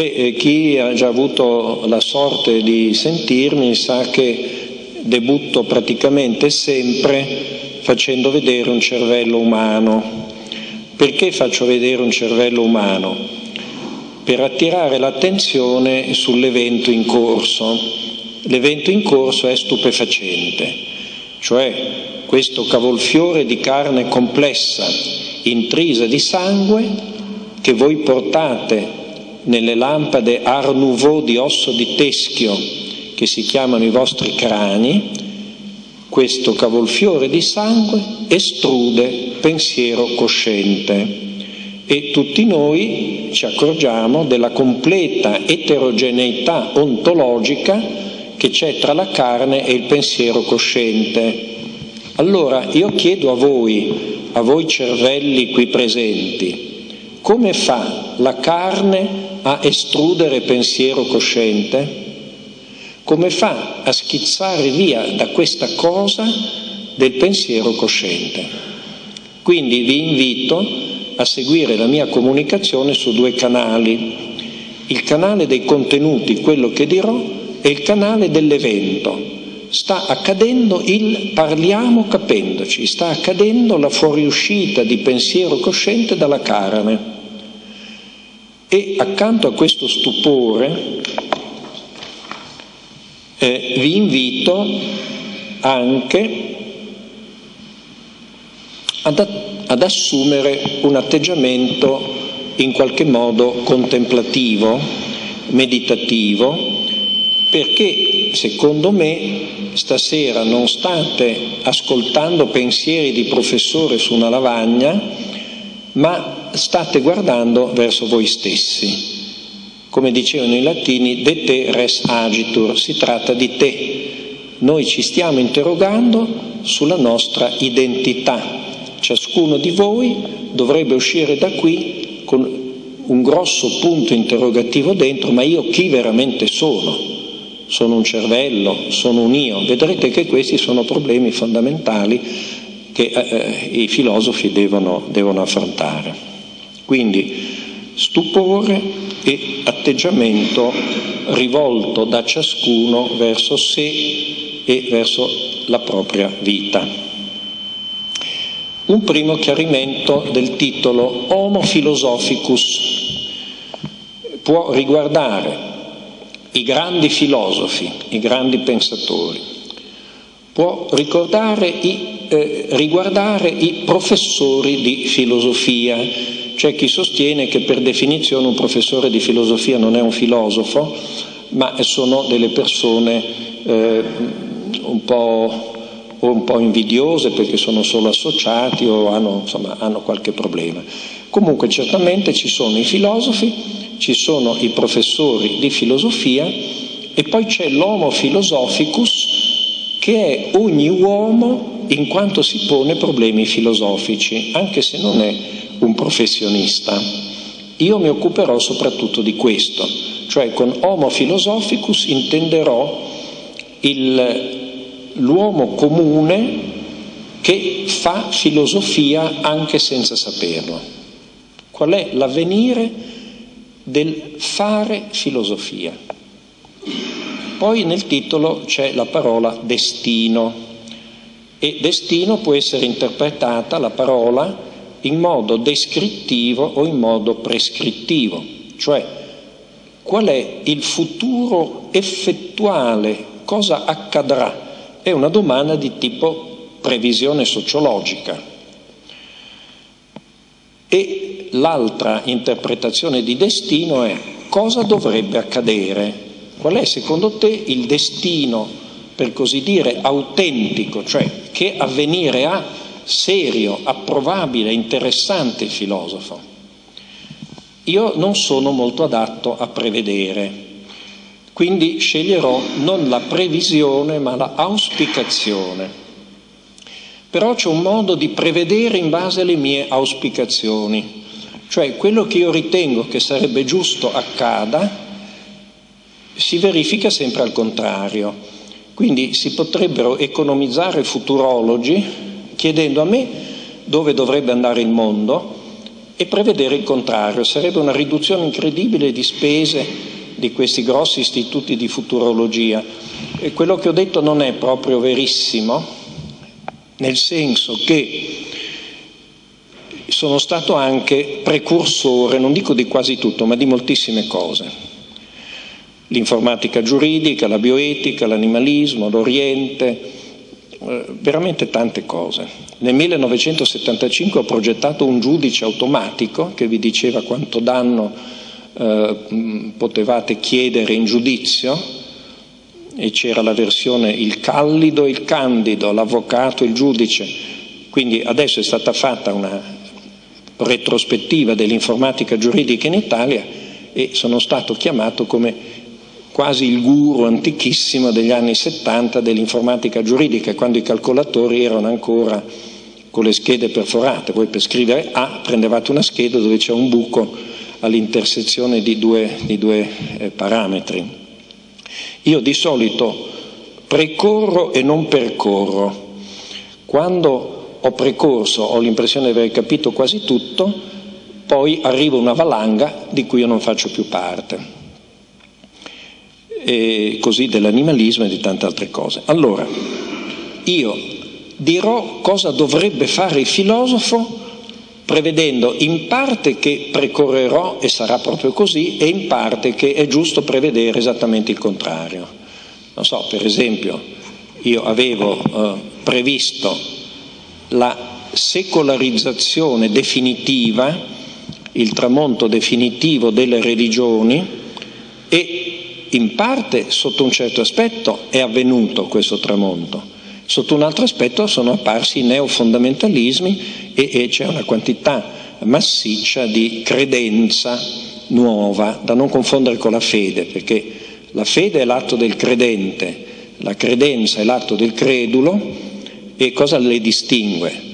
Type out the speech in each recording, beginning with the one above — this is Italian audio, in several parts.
Beh, eh, chi ha già avuto la sorte di sentirmi sa che debutto praticamente sempre facendo vedere un cervello umano. Perché faccio vedere un cervello umano? Per attirare l'attenzione sull'evento in corso. L'evento in corso è stupefacente, cioè questo cavolfiore di carne complessa, intrisa di sangue, che voi portate nelle lampade Art Nouveau di osso di teschio che si chiamano i vostri crani, questo cavolfiore di sangue estrude pensiero cosciente e tutti noi ci accorgiamo della completa eterogeneità ontologica che c'è tra la carne e il pensiero cosciente. Allora io chiedo a voi, a voi cervelli qui presenti, come fa la carne a estrudere pensiero cosciente? Come fa a schizzare via da questa cosa del pensiero cosciente? Quindi vi invito a seguire la mia comunicazione su due canali. Il canale dei contenuti, quello che dirò, e il canale dell'evento. Sta accadendo il parliamo capendoci, sta accadendo la fuoriuscita di pensiero cosciente dalla carne. E accanto a questo stupore eh, vi invito anche ad, ad assumere un atteggiamento in qualche modo contemplativo, meditativo, perché secondo me stasera non state ascoltando pensieri di professore su una lavagna, ma state guardando verso voi stessi. Come dicevano i latini, de te res agitur, si tratta di te. Noi ci stiamo interrogando sulla nostra identità. Ciascuno di voi dovrebbe uscire da qui con un grosso punto interrogativo dentro, ma io chi veramente sono? Sono un cervello, sono un io. Vedrete che questi sono problemi fondamentali che eh, eh i filosofi devono, devono affrontare. Quindi stupore e atteggiamento rivolto da ciascuno verso sé e verso la propria vita. Un primo chiarimento del titolo Homo Philosophicus può riguardare i grandi filosofi, i grandi pensatori, può i, eh, riguardare i professori di filosofia, c'è chi sostiene che per definizione un professore di filosofia non è un filosofo, ma sono delle persone eh, un, po', un, po', invidiose perché sono solo associati o hanno, insomma, hanno qualche problema. Comunque certamente ci sono i filosofi, ci sono i professori di filosofia e poi c'è l'homo philosophicus che è ogni uomo in quanto si pone problemi filosofici, anche se non è un professionista. Io mi occuperò soprattutto di questo, cioè con Homo philosophicus intenderò il, l'uomo comune che fa filosofia anche senza saperlo. Qual è l'avvenire del fare filosofia? Poi nel titolo c'è la parola destino e destino può essere interpretata la parola in modo descrittivo o in modo prescrittivo, cioè qual è il futuro effettuale, cosa accadrà, è una domanda di tipo previsione sociologica. E l'altra interpretazione di destino è cosa dovrebbe accadere, qual è secondo te il destino, per così dire, autentico, cioè che avvenire ha serio, approvabile, interessante filosofo. Io non sono molto adatto a prevedere, quindi sceglierò non la previsione ma la auspicazione. Però c'è un modo di prevedere in base alle mie auspicazioni, cioè quello che io ritengo che sarebbe giusto accada si verifica sempre al contrario. Quindi si potrebbero economizzare futurologi chiedendo a me dove dovrebbe andare il mondo e prevedere il contrario. Sarebbe una riduzione incredibile di spese di questi grossi istituti di futurologia. E quello che ho detto non è proprio verissimo, nel senso che sono stato anche precursore, non dico di quasi tutto, ma di moltissime cose. L'informatica giuridica, la bioetica, l'animalismo, l'Oriente, eh, veramente tante cose. Nel 1975 ho progettato un giudice automatico che vi diceva quanto danno eh, potevate chiedere in giudizio e c'era la versione il callido e il candido, l'avvocato e il giudice. Quindi adesso è stata fatta una retrospettiva dell'informatica giuridica in Italia e sono stato chiamato come quasi il guru antichissimo degli anni 70 dell'informatica giuridica, quando i calcolatori erano ancora con le schede perforate. Voi per scrivere A prendevate una scheda dove c'è un buco all'intersezione di due, di due eh, parametri. Io di solito precorro e non percorro. Quando ho precorso, ho l'impressione di aver capito quasi tutto, poi arriva una valanga di cui io non faccio più parte. E così dell'animalismo e di tante altre cose. Allora, io dirò cosa dovrebbe fare il filosofo prevedendo in parte che precorrerò e sarà proprio così e in parte che è giusto prevedere esattamente il contrario. Non so, per esempio, io avevo eh, previsto la secolarizzazione definitiva, il tramonto definitivo delle religioni e in parte sotto un certo aspetto è avvenuto questo tramonto, sotto un altro aspetto sono apparsi i neofondamentalismi e, e c'è una quantità massiccia di credenza nuova, da non confondere con la fede, perché la fede è l'atto del credente, la credenza è l'atto del credulo e cosa le distingue?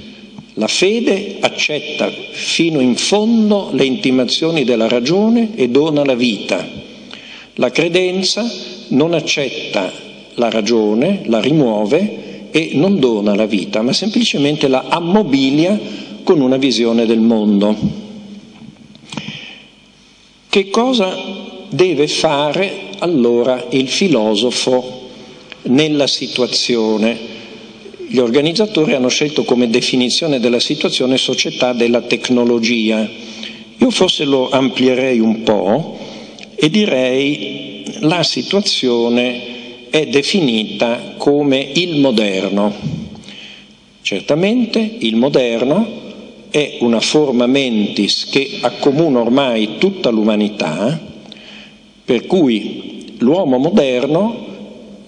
La fede accetta fino in fondo le intimazioni della ragione e dona la vita. La credenza non accetta la ragione, la rimuove e non dona la vita, ma semplicemente la ammobilia con una visione del mondo. Che cosa deve fare allora il filosofo nella situazione? gli organizzatori hanno scelto come definizione della situazione società della tecnologia. Io forse lo amplierei un po' e direi la situazione è definita come il moderno. Certamente il moderno è una forma mentis che accomuna ormai tutta l'umanità, per cui l'uomo moderno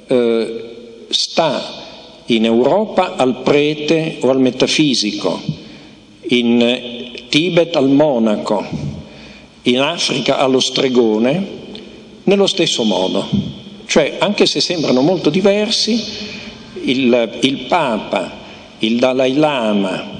eh, sta in Europa al prete o al metafisico, in Tibet al monaco, in Africa allo stregone, nello stesso modo. Cioè, anche se sembrano molto diversi, il, il Papa, il Dalai Lama,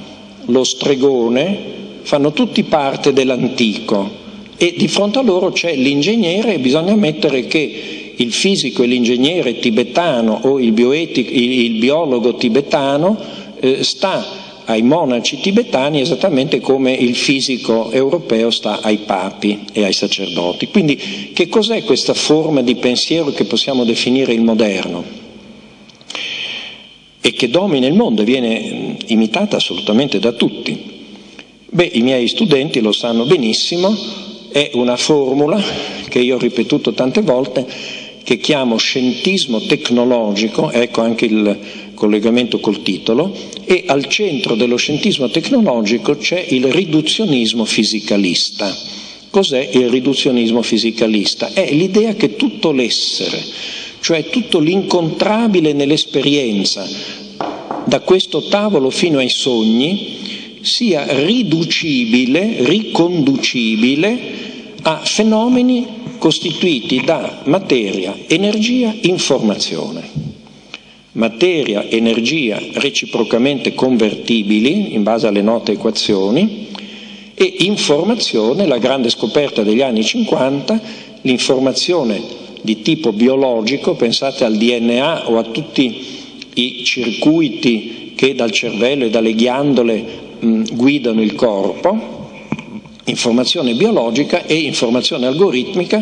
lo stregone fanno tutti parte dell'antico e di fronte a loro c'è l'ingegnere e bisogna ammettere che il fisico e l'ingegnere tibetano o il, bioetic, il biologo tibetano eh, sta ai monaci tibetani esattamente come il fisico europeo sta ai papi e ai sacerdoti. Quindi che cos'è questa forma di pensiero che possiamo definire il moderno? E che domina il mondo e viene imitata assolutamente da tutti. Beh, i miei studenti lo sanno benissimo, è una formula che io ho ripetuto tante volte, che chiamo scientismo tecnologico, ecco anche il collegamento col titolo, e al centro dello scientismo tecnologico c'è il riduzionismo fisicalista. Cos'è il riduzionismo fisicalista? È l'idea che tutto l'essere, cioè tutto l'incontrabile nell'esperienza, da questo tavolo fino ai sogni, sia riducibile, riconducibile a fenomeni costituiti da materia, energia, informazione. Materia, energia reciprocamente convertibili in base alle note equazioni e informazione, la grande scoperta degli anni 50, l'informazione di tipo biologico, pensate al DNA o a tutti i circuiti che dal cervello e dalle ghiandole mh, guidano il corpo, informazione biologica e informazione algoritmica,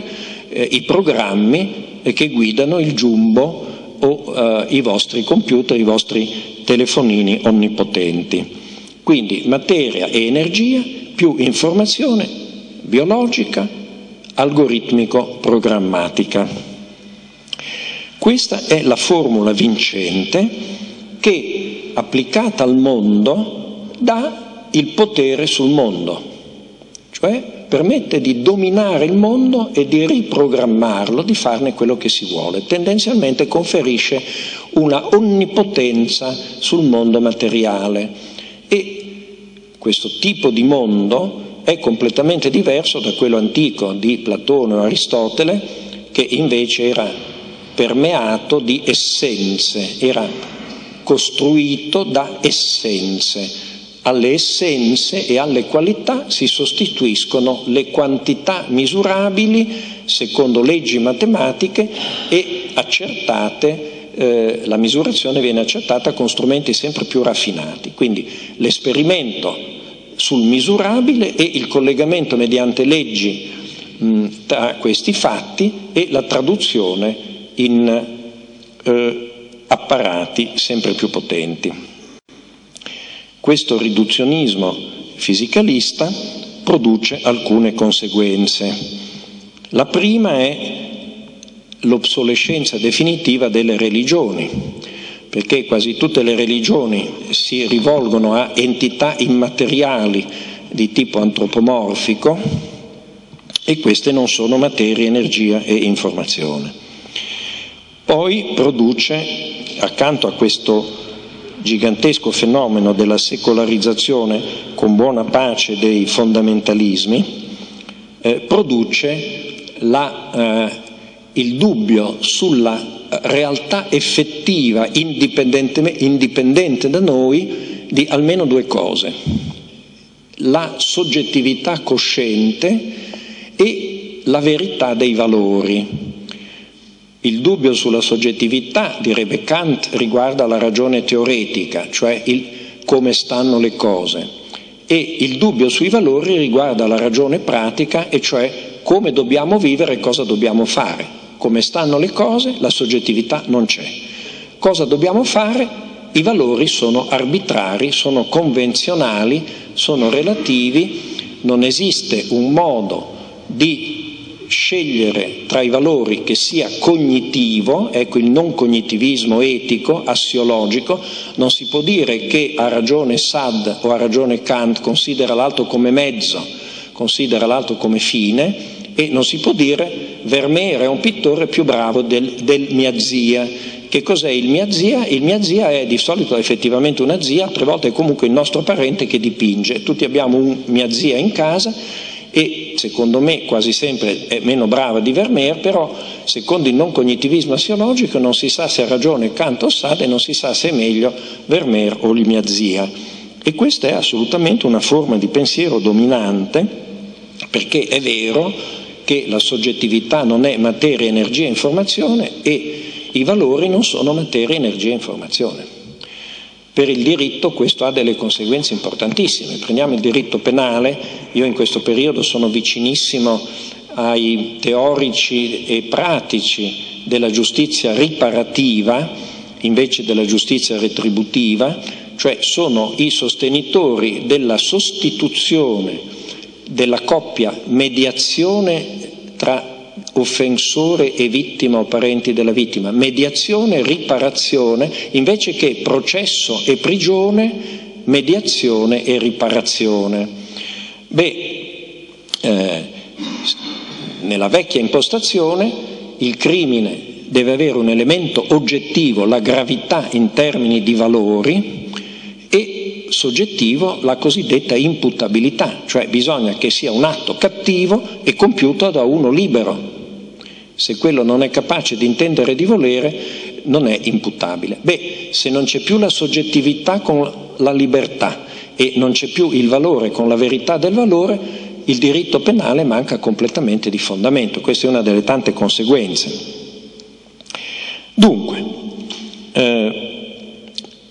eh, i programmi eh, che guidano il jumbo o eh, i vostri computer, i vostri telefonini onnipotenti. Quindi materia e energia più informazione biologica, algoritmico-programmatica. Questa è la formula vincente che, applicata al mondo, dà il potere sul mondo, cioè permette di dominare il mondo e di riprogrammarlo, di farne quello che si vuole. Tendenzialmente conferisce una onnipotenza sul mondo materiale e questo tipo di mondo è completamente diverso da quello antico di Platone o Aristotele, che invece era permeato di essenze, era costruito da essenze. Alle essenze e alle qualità si sostituiscono le quantità misurabili secondo leggi matematiche e accertate eh, la misurazione viene accettata con strumenti sempre più raffinati. Quindi l'esperimento sul misurabile e il collegamento mediante leggi mh, tra questi fatti e la traduzione in eh, apparati sempre più potenti. Questo riduzionismo fisicalista produce alcune conseguenze. La prima è l'obsolescenza definitiva delle religioni, perché quasi tutte le religioni si rivolgono a entità immateriali di tipo antropomorfico e queste non sono materia, energia e informazione. Poi produce, accanto a questo gigantesco fenomeno della secolarizzazione con buona pace dei fondamentalismi, eh, produce la eh, il dubbio sulla realtà effettiva indipendente da noi di almeno due cose, la soggettività cosciente e la verità dei valori. Il dubbio sulla soggettività, direbbe Kant, riguarda la ragione teoretica, cioè il come stanno le cose, e il dubbio sui valori riguarda la ragione pratica, e cioè come dobbiamo vivere e cosa dobbiamo fare come stanno le cose, la soggettività non c'è. Cosa dobbiamo fare? I valori sono arbitrari, sono convenzionali, sono relativi, non esiste un modo di scegliere tra i valori che sia cognitivo, ecco il non cognitivismo etico, assiologico, non si può dire che ha ragione Sad o ha ragione Kant, considera l'altro come mezzo, considera l'altro come fine, e non si può dire Vermeer è un pittore più bravo del, del mia zia. Che cos'è il mia zia? Il mia zia è di solito effettivamente una zia, altre volte è comunque il nostro parente che dipinge. Tutti abbiamo un mia zia in casa e secondo me quasi sempre è meno brava di Vermeer, però secondo il non cognitivismo assiologico non si sa se ha ragione Kant o Sade non si sa se è meglio Vermeer o mia zia. E questa è assolutamente una forma di pensiero dominante, perché è vero che la soggettività non è materia, energia e informazione e i valori non sono materia, energia e informazione. Per il diritto questo ha delle conseguenze importantissime. Prendiamo il diritto penale, io in questo periodo sono vicinissimo ai teorici e pratici della giustizia riparativa invece della giustizia retributiva, cioè sono i sostenitori della sostituzione della coppia mediazione tra offensore e vittima o parenti della vittima, mediazione, riparazione, invece che processo e prigione, mediazione e riparazione. Beh, eh, nella vecchia impostazione il crimine deve avere un elemento oggettivo, la gravità in termini di valori, soggettivo la cosiddetta imputabilità, cioè bisogna che sia un atto cattivo e compiuto da uno libero. Se quello non è capace di intendere e di volere, non è imputabile. Beh, se non c'è più la soggettività con la libertà e non c'è più il valore con la verità del valore, il diritto penale manca completamente di fondamento. Questa è una delle tante conseguenze. Dunque, eh,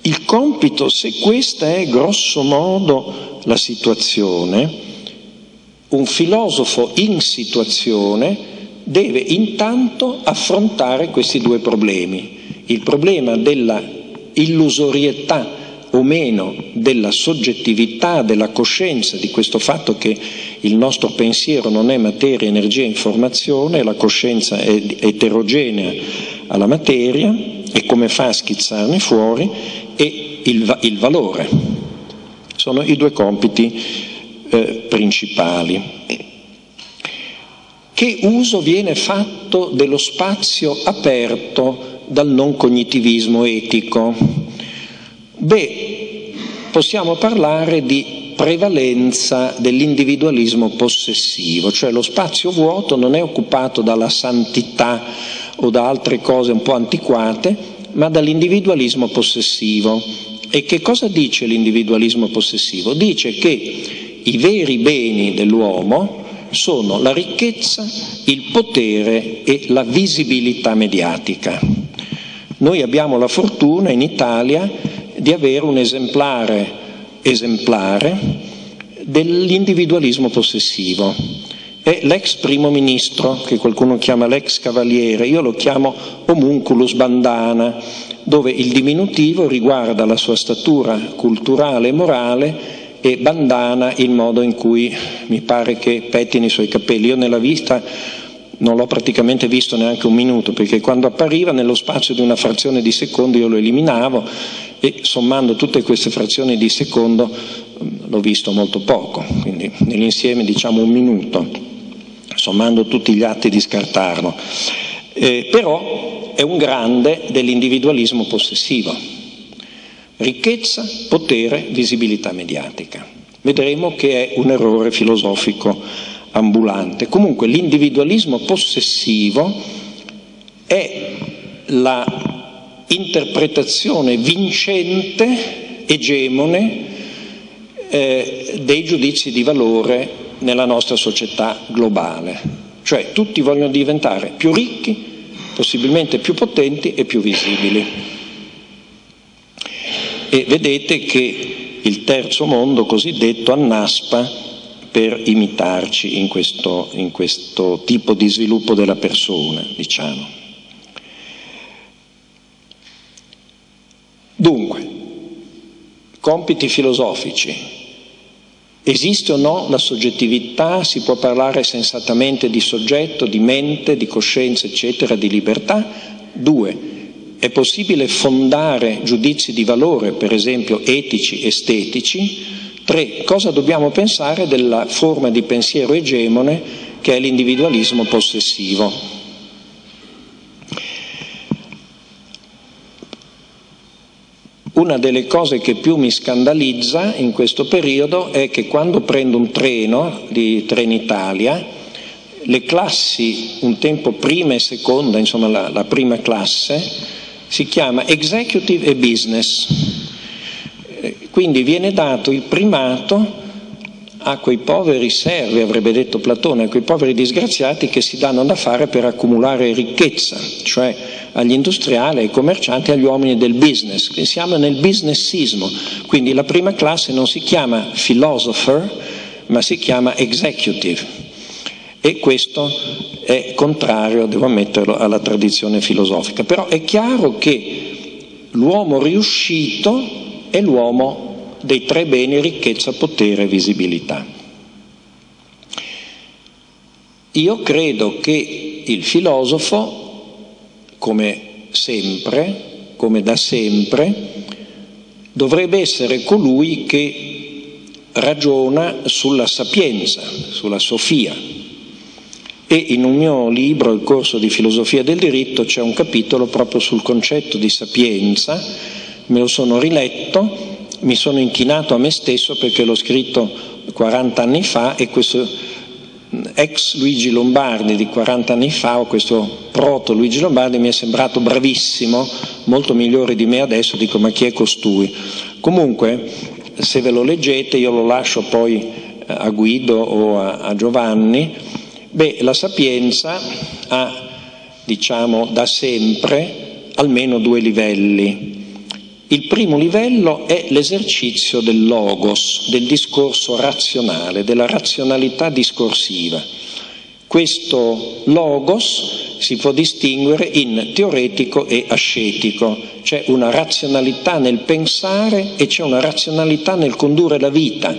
il compito, se questa è grosso modo la situazione, un filosofo in situazione deve intanto affrontare questi due problemi, il problema della illusorietà o meno della soggettività, della coscienza di questo fatto che il nostro pensiero non è materia, energia e informazione, la coscienza è eterogenea alla materia e come fa a schizzarne fuori e il, il valore. Sono i due compiti eh, principali. Che uso viene fatto dello spazio aperto dal non cognitivismo etico? Beh, possiamo parlare di prevalenza dell'individualismo possessivo, cioè lo spazio vuoto non è occupato dalla santità o da altre cose un po' antiquate, ma dall'individualismo possessivo. E che cosa dice l'individualismo possessivo? Dice che i veri beni dell'uomo sono la ricchezza, il potere e la visibilità mediatica. Noi abbiamo la fortuna in Italia di avere un esemplare, esemplare dell'individualismo possessivo. È l'ex primo ministro, che qualcuno chiama l'ex cavaliere, io lo chiamo homunculus bandana, dove il diminutivo riguarda la sua statura culturale e morale e bandana il modo in cui mi pare che pettini i suoi capelli. Io nella vista non l'ho praticamente visto neanche un minuto, perché quando appariva nello spazio di una frazione di secondo io lo eliminavo e sommando tutte queste frazioni di secondo mm, l'ho visto molto poco, quindi nell'insieme diciamo un minuto, sommando tutti gli atti di scartarlo. Eh, però è un grande dell'individualismo possessivo. Ricchezza, potere, visibilità mediatica. Vedremo che è un errore filosofico ambulante. Comunque l'individualismo possessivo è la interpretazione vincente, egemone eh, dei giudizi di valore nella nostra società globale. Cioè tutti vogliono diventare più ricchi, possibilmente più potenti e più visibili. E vedete che il terzo mondo cosiddetto annaspa per imitarci in questo, in questo tipo di sviluppo della persona, diciamo. Dunque, compiti filosofici. Esiste o no la soggettività? Si può parlare sensatamente di soggetto, di mente, di coscienza, eccetera, di libertà? Due, è possibile fondare giudizi di valore, per esempio etici, estetici? Tre, cosa dobbiamo pensare della forma di pensiero egemone che è l'individualismo possessivo? Una delle cose che più mi scandalizza in questo periodo è che quando prendo un treno di Trenitalia, le classi un tempo prima e seconda, insomma la, la prima classe, si chiama executive e business. Eh, quindi viene dato il primato a quei poveri servi, avrebbe detto Platone, a quei poveri disgraziati che si danno da fare per accumulare ricchezza, cioè agli industriali, ai commercianti, agli uomini del business. Siamo nel businessismo, quindi la prima classe non si chiama philosopher, ma si chiama executive. E questo è contrario, devo ammetterlo, alla tradizione filosofica. Però è chiaro che l'uomo riuscito è l'uomo dei tre beni ricchezza, potere e visibilità. Io credo che il filosofo, come sempre, come da sempre, dovrebbe essere colui che ragiona sulla sapienza, sulla sofia. E in un mio libro, il corso di filosofia del diritto, c'è un capitolo proprio sul concetto di sapienza, me lo sono riletto mi sono inchinato a me stesso perché l'ho scritto 40 anni fa e questo ex Luigi Lombardi di 40 anni fa o questo proto Luigi Lombardi mi è sembrato bravissimo, molto migliore di me adesso, dico ma chi è costui? Comunque se ve lo leggete io lo lascio poi eh, a Guido o a, a Giovanni, beh la sapienza ha diciamo da sempre almeno due livelli Il primo livello è l'esercizio del logos, del discorso razionale, della razionalità discorsiva. Questo logos si può distinguere in teoretico e ascetico, c'è una razionalità nel pensare e c'è una razionalità nel condurre la vita,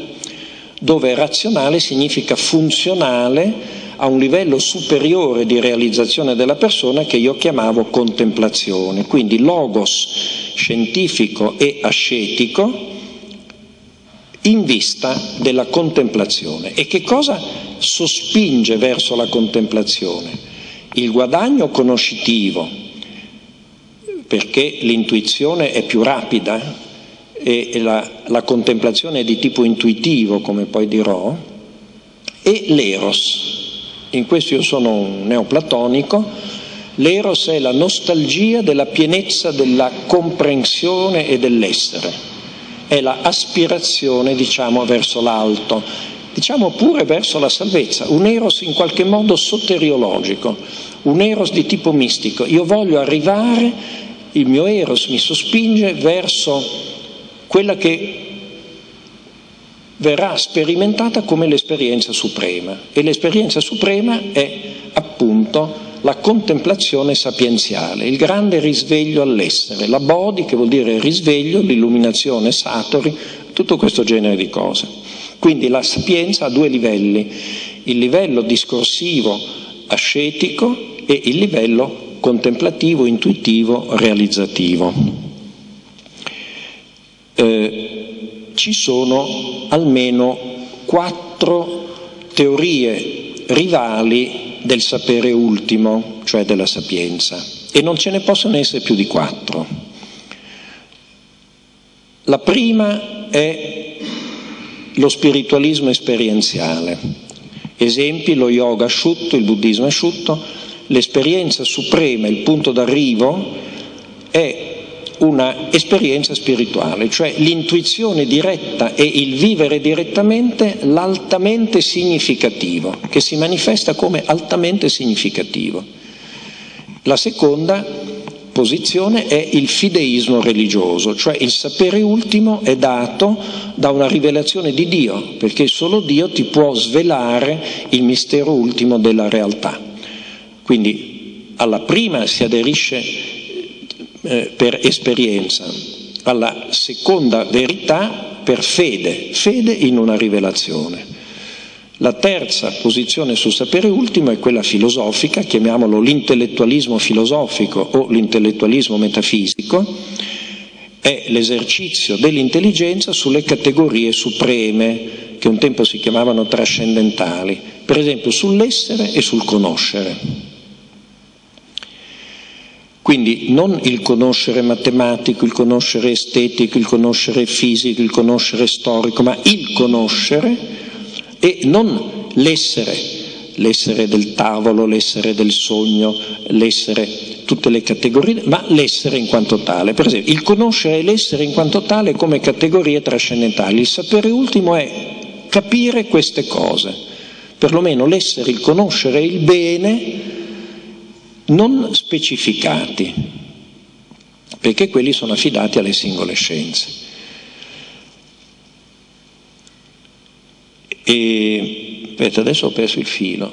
dove razionale significa funzionale a un livello superiore di realizzazione della persona che io chiamavo contemplazione. Quindi logos scientifico e ascetico in vista della contemplazione. E che cosa sospinge verso la contemplazione? Il guadagno conoscitivo, perché l'intuizione è più rapida e la, la contemplazione è di tipo intuitivo, come poi dirò, e l'eros, in questo io sono un neoplatonico, l'eros è la nostalgia della pienezza della comprensione e dell'essere, è la aspirazione, diciamo, verso l'alto, diciamo pure verso la salvezza, un eros in qualche modo soteriologico, un eros di tipo mistico. Io voglio arrivare, il mio eros mi sospinge verso quella che verrà sperimentata come l'esperienza suprema e l'esperienza suprema è appunto la contemplazione sapienziale, il grande risveglio all'essere, la bodhi che vuol dire risveglio, l'illuminazione satori, tutto questo genere di cose. Quindi la sapienza ha due livelli, il livello discorsivo ascetico e il livello contemplativo, intuitivo, realizzativo. Eh, ci sono almeno quattro teorie rivali del sapere ultimo, cioè della sapienza, e non ce ne possono essere più di quattro. La prima è lo spiritualismo esperienziale. Esempi, lo yoga asciutto, il buddismo asciutto, l'esperienza suprema, il punto d'arrivo è una esperienza spirituale, cioè l'intuizione diretta e il vivere direttamente l'altamente significativo, che si manifesta come altamente significativo. La seconda posizione è il fideismo religioso, cioè il sapere ultimo è dato da una rivelazione di Dio, perché solo Dio ti può svelare il mistero ultimo della realtà. Quindi alla prima si aderisce eh, per esperienza, alla seconda verità per fede, fede in una rivelazione. La terza posizione sul sapere ultimo è quella filosofica, chiamiamolo l'intellettualismo filosofico o l'intellettualismo metafisico, è l'esercizio dell'intelligenza sulle categorie supreme, che un tempo si chiamavano trascendentali, per esempio sull'essere e sul conoscere. Quindi non il conoscere matematico, il conoscere estetico, il conoscere fisico, il conoscere storico, ma il conoscere e non l'essere, l'essere del tavolo, l'essere del sogno, l'essere, tutte le categorie, ma l'essere in quanto tale. Per esempio, il conoscere e l'essere in quanto tale come categorie trascendentali. Il sapere ultimo è capire queste cose, perlomeno l'essere, il conoscere il bene non specificati, perché quelli sono affidati alle singole scienze. E, aspetta, adesso ho perso il filo.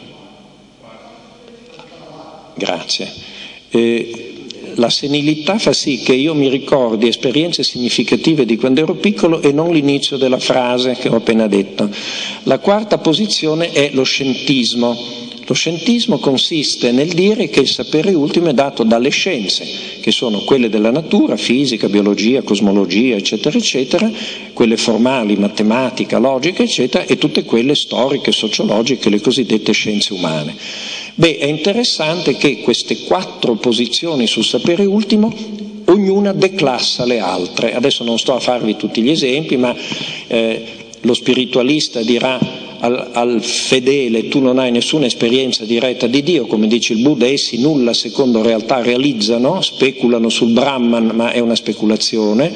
Grazie. E, la senilità fa sì che io mi ricordi esperienze significative di quando ero piccolo e non l'inizio della frase che ho appena detto. La quarta posizione è lo scientismo lo scientismo consiste nel dire che il sapere ultimo è dato dalle scienze, che sono quelle della natura, fisica, biologia, cosmologia, eccetera, eccetera, quelle formali, matematica, logica, eccetera, e tutte quelle storiche, sociologiche, le cosiddette scienze umane. Beh, è interessante che queste quattro posizioni sul sapere ultimo ognuna declassa le altre. Adesso non sto a farvi tutti gli esempi, ma eh, lo spiritualista dirà al, al, fedele tu non hai nessuna esperienza diretta di Dio, come dice il Buddha, essi nulla secondo realtà realizzano, speculano sul Brahman, ma è una speculazione.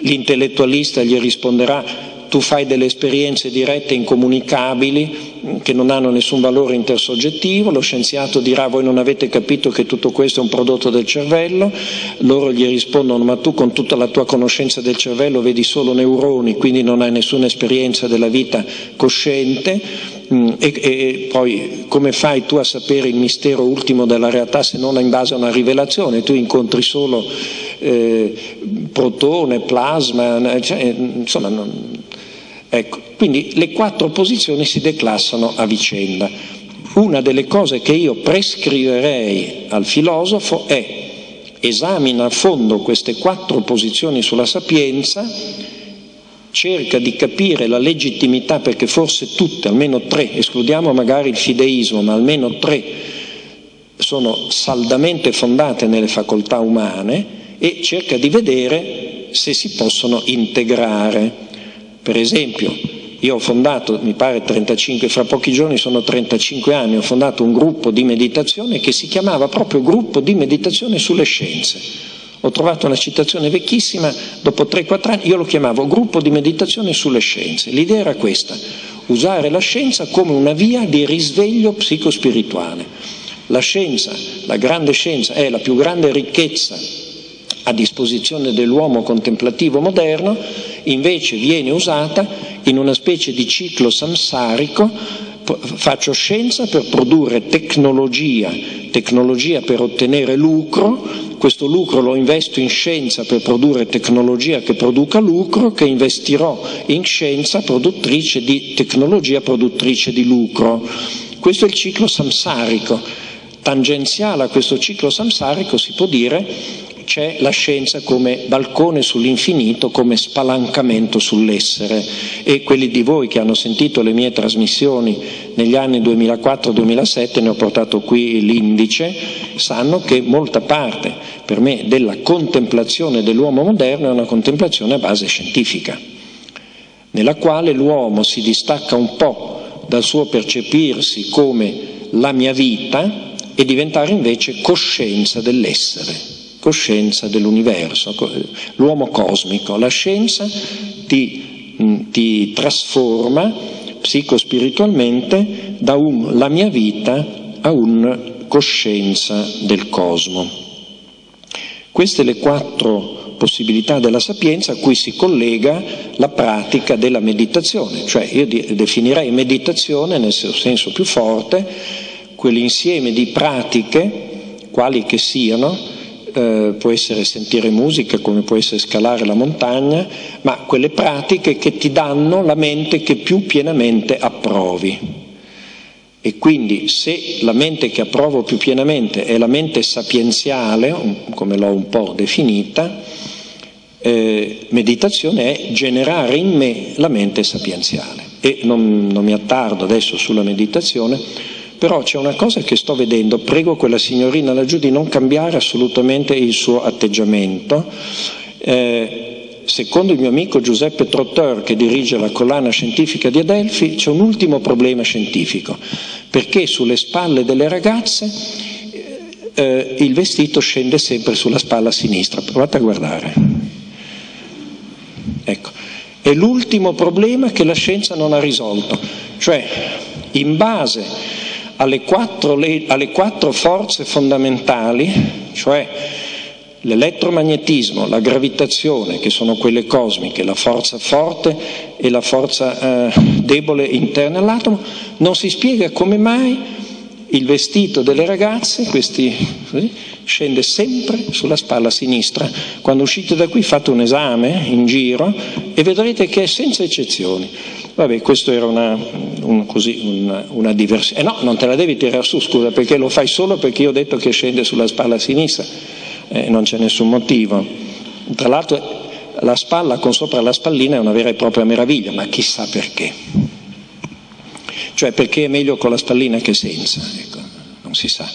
L'intellettualista gli risponderà tu fai delle esperienze dirette incomunicabili che non hanno nessun valore intersoggettivo, lo scienziato dirà voi non avete capito che tutto questo è un prodotto del cervello, loro gli rispondono ma tu con tutta la tua conoscenza del cervello vedi solo neuroni, quindi non hai nessuna esperienza della vita cosciente mm, e, e poi come fai tu a sapere il mistero ultimo della realtà se non in base a una rivelazione? Tu incontri solo eh, protone, plasma, cioè, insomma non, Ecco, quindi le quattro posizioni si declassano a vicenda. Una delle cose che io prescriverei al filosofo è esamina a fondo queste quattro posizioni sulla sapienza, cerca di capire la legittimità perché forse tutte, almeno tre, escludiamo magari il fideismo, ma almeno tre sono saldamente fondate nelle facoltà umane e cerca di vedere se si possono integrare. Per esempio, io ho fondato, mi pare 35, fra pochi giorni sono 35 anni, ho fondato un gruppo di meditazione che si chiamava proprio gruppo di meditazione sulle scienze. Ho trovato una citazione vecchissima, dopo 3-4 anni, io lo chiamavo gruppo di meditazione sulle scienze. L'idea era questa, usare la scienza come una via di risveglio psicospirituale. La scienza, la grande scienza, è la più grande ricchezza a disposizione dell'uomo contemplativo moderno, invece viene usata in una specie di ciclo samsarico, faccio scienza per produrre tecnologia, tecnologia per ottenere lucro, questo lucro lo investo in scienza per produrre tecnologia che produca lucro, che investirò in scienza produttrice di tecnologia produttrice di lucro. Questo è il ciclo samsarico. Tangenziale a questo ciclo samsarico si può dire c'è la scienza come balcone sull'infinito, come spalancamento sull'essere. E quelli di voi che hanno sentito le mie trasmissioni negli anni 2004-2007, ne ho portato qui l'indice, sanno che molta parte per me della contemplazione dell'uomo moderno è una contemplazione a base scientifica, nella quale l'uomo si distacca un po' dal suo percepirsi come la mia vita e diventare invece coscienza dell'essere coscienza dell'universo, l'uomo cosmico. La scienza ti, ti trasforma psicospiritualmente da un la mia vita a un coscienza del cosmo. Queste le quattro possibilità della sapienza a cui si collega la pratica della meditazione, cioè io definirei meditazione nel senso più forte quell'insieme di pratiche, quali che siano, eh, può essere sentire musica, come può essere scalare la montagna, ma quelle pratiche che ti danno la mente che più pienamente approvi. E quindi se la mente che approvo più pienamente è la mente sapienziale, come l'ho un po' definita, eh, meditazione è generare in me la mente sapienziale. E non, non mi attardo adesso sulla meditazione, però c'è una cosa che sto vedendo, prego quella signorina laggiù di non cambiare assolutamente il suo atteggiamento. Eh, secondo il mio amico Giuseppe Trotteur, che dirige la collana scientifica di Adelphi, c'è un ultimo problema scientifico, perché sulle spalle delle ragazze eh, il vestito scende sempre sulla spalla sinistra. Provate a guardare. Ecco. È l'ultimo problema che la scienza non ha risolto, cioè in base alle quattro, alle quattro forze fondamentali, cioè l'elettromagnetismo, la gravitazione, che sono quelle cosmiche, la forza forte e la forza eh, debole interna all'atomo, non si spiega come mai il vestito delle ragazze, questi, così, scende sempre sulla spalla sinistra. Quando uscite da qui fate un esame in giro e vedrete che è senza eccezioni. Vabbè, questo era una, un, così, una, una diversione. Eh no, non te la devi tirare su, scusa, perché lo fai solo perché io ho detto che scende sulla spalla sinistra, eh, non c'è nessun motivo. Tra l'altro la spalla con sopra la spallina è una vera e propria meraviglia, ma chissà perché. Cioè perché è meglio con la spallina che senza, ecco, non si sa.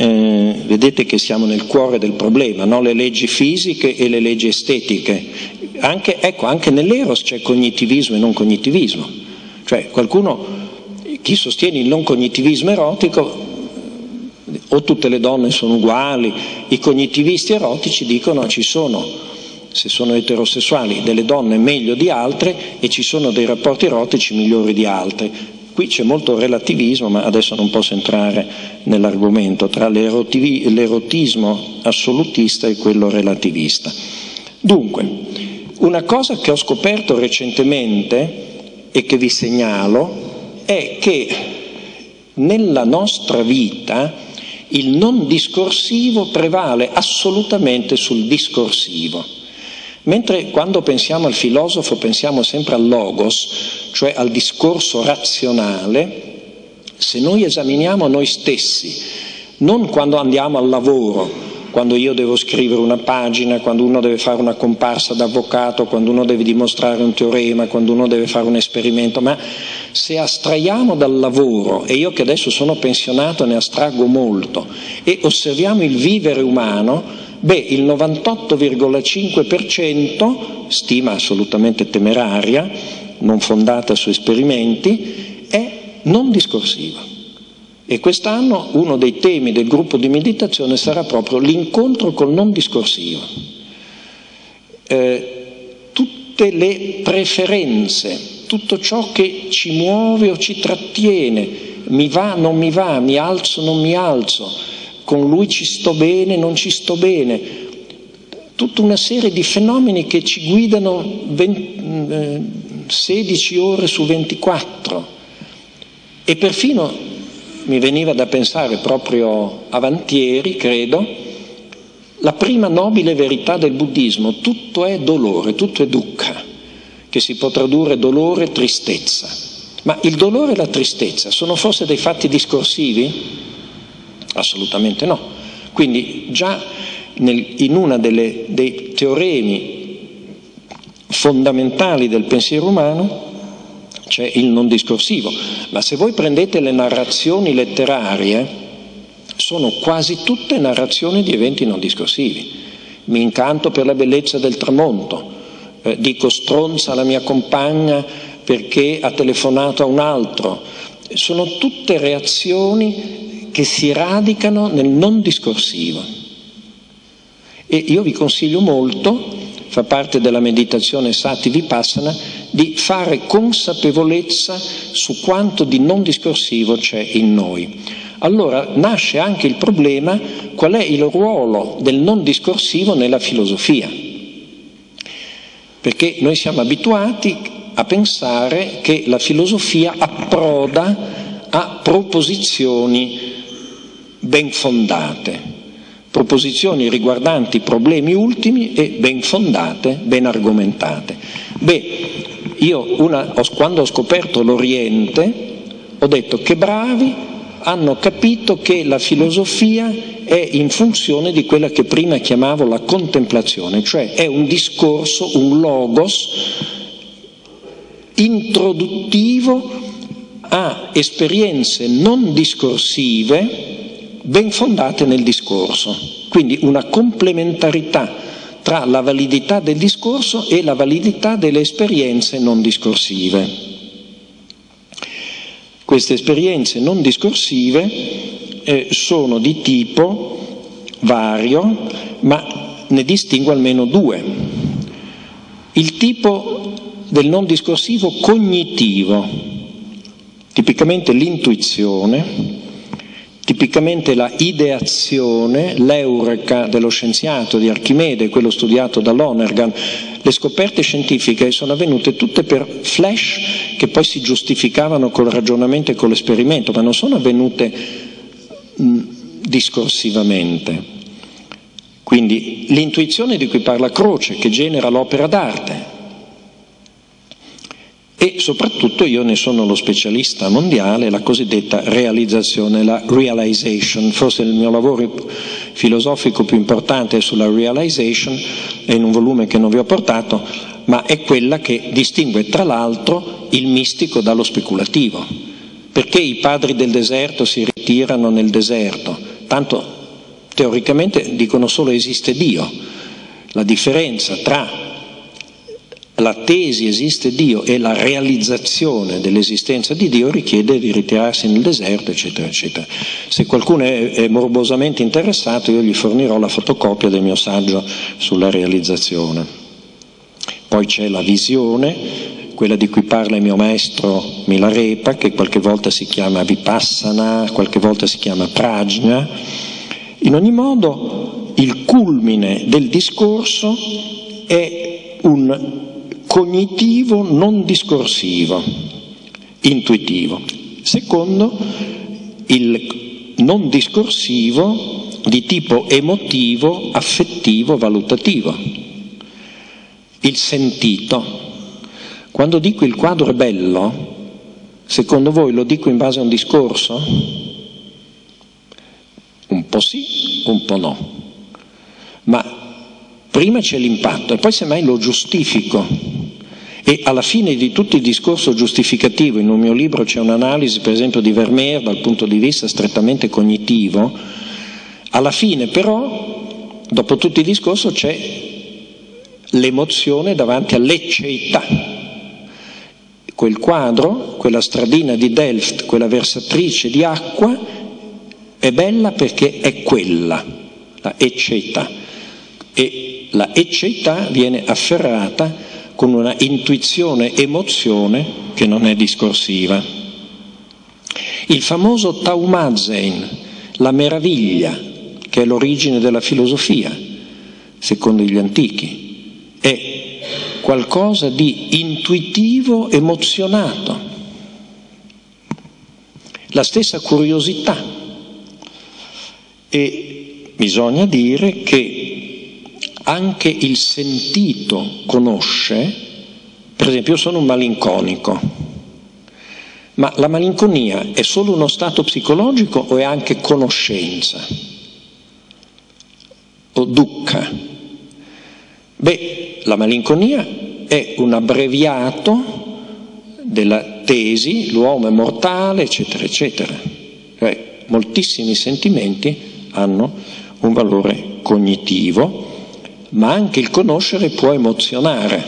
Eh, vedete che siamo nel cuore del problema, no? le leggi fisiche e le leggi estetiche anche, ecco, anche nell'eros c'è cognitivismo e non cognitivismo. Cioè qualcuno, chi sostiene il non cognitivismo erotico, o tutte le donne sono uguali, i cognitivisti erotici dicono ci sono se sono eterosessuali, delle donne meglio di altre e ci sono dei rapporti erotici migliori di altri. Qui c'è molto relativismo, ma adesso non posso entrare nell'argomento, tra l'erotismo assolutista e quello relativista. Dunque, una cosa che ho scoperto recentemente e che vi segnalo è che nella nostra vita il non discorsivo prevale assolutamente sul discorsivo. Mentre quando pensiamo al filosofo pensiamo sempre al logos, cioè al discorso razionale, se noi esaminiamo noi stessi, non quando andiamo al lavoro, quando io devo scrivere una pagina, quando uno deve fare una comparsa d'avvocato, quando uno deve dimostrare un teorema, quando uno deve fare un esperimento, ma se astraiamo dal lavoro, e io che adesso sono pensionato ne astraggo molto, e osserviamo il vivere umano, Beh, il 98,5%, stima assolutamente temeraria, non fondata su esperimenti, è non discorsiva. E quest'anno uno dei temi del gruppo di meditazione sarà proprio l'incontro col non discorsivo. Eh, tutte le preferenze, tutto ciò che ci muove o ci trattiene, mi va, non mi va, mi alzo, non mi alzo, con lui ci sto bene, non ci sto bene, tutta una serie di fenomeni che ci guidano 20, 16 eh, ore su 24 e perfino mi veniva da pensare proprio avantieri, credo, la prima nobile verità del buddismo, tutto è dolore, tutto è dukkha, che si può tradurre dolore e tristezza. Ma il dolore e la tristezza sono forse dei fatti discorsivi? Assolutamente no. Quindi già nel, in uno dei teoremi fondamentali del pensiero umano c'è il non discorsivo, ma se voi prendete le narrazioni letterarie, sono quasi tutte narrazioni di eventi non discorsivi. Mi incanto per la bellezza del tramonto, eh, dico stronza alla mia compagna perché ha telefonato a un altro. Sono tutte reazioni che si radicano nel non discorsivo. E io vi consiglio molto, fa parte della meditazione Sati Vipassana, di fare consapevolezza su quanto di non discorsivo c'è in noi. Allora nasce anche il problema qual è il ruolo del non discorsivo nella filosofia. Perché noi siamo abituati a pensare che la filosofia approda a proposizioni ben fondate, proposizioni riguardanti problemi ultimi e ben fondate, ben argomentate. Beh, io una, quando ho scoperto l'Oriente ho detto che bravi hanno capito che la filosofia è in funzione di quella che prima chiamavo la contemplazione, cioè è un discorso, un logos introduttivo a esperienze non discorsive ben fondate nel discorso, quindi una complementarità tra la validità del discorso e la validità delle esperienze non discorsive. Queste esperienze non discorsive eh, sono di tipo vario, ma ne distingo almeno due. Il tipo del non discorsivo cognitivo, tipicamente l'intuizione, Tipicamente la ideazione, l'eureka dello scienziato di Archimede, quello studiato da Lonergan, le scoperte scientifiche sono avvenute tutte per flash che poi si giustificavano col ragionamento e con l'esperimento, ma non sono avvenute mh, discorsivamente. Quindi l'intuizione di cui parla Croce, che genera l'opera d'arte, e soprattutto io ne sono lo specialista mondiale, la cosiddetta realizzazione, la realization, forse il mio lavoro filosofico più importante è sulla realization, è in un volume che non vi ho portato, ma è quella che distingue tra l'altro il mistico dallo speculativo. Perché i padri del deserto si ritirano nel deserto? Tanto teoricamente dicono solo esiste Dio. La differenza tra la tesi esiste Dio e la realizzazione dell'esistenza di Dio richiede di ritirarsi nel deserto, eccetera, eccetera. Se qualcuno è, è morbosamente interessato, io gli fornirò la fotocopia del mio saggio sulla realizzazione. Poi c'è la visione, quella di cui parla il mio maestro Milarepa, che qualche volta si chiama Vipassana, qualche volta si chiama Prajna. In ogni modo, il culmine del discorso è un cognitivo non discorsivo, intuitivo. Secondo, il non discorsivo di tipo emotivo, affettivo, valutativo. Il sentito. Quando dico il quadro è bello, secondo voi lo dico in base a un discorso? Un po' sì, un po' no. Ma prima c'è l'impatto e poi semmai lo giustifico. E alla fine di tutto il discorso giustificativo, in un mio libro c'è un'analisi per esempio di Vermeer dal punto di vista strettamente cognitivo, alla fine però, dopo tutto il discorso, c'è l'emozione davanti all'ecceità. Quel quadro, quella stradina di Delft, quella versatrice di acqua, è bella perché è quella, la ecceità. E la ecceità viene afferrata con una intuizione, emozione che non è discorsiva. Il famoso Taumazein, la meraviglia, che è l'origine della filosofia, secondo gli antichi, è qualcosa di intuitivo, emozionato. La stessa curiosità. E bisogna dire che anche il sentito conosce, per esempio io sono un malinconico, ma la malinconia è solo uno stato psicologico o è anche conoscenza? o dukkha. Beh, la malinconia è un abbreviato della tesi l'uomo è mortale, eccetera, eccetera. Cioè, moltissimi sentimenti hanno un valore cognitivo, ma anche il conoscere può emozionare.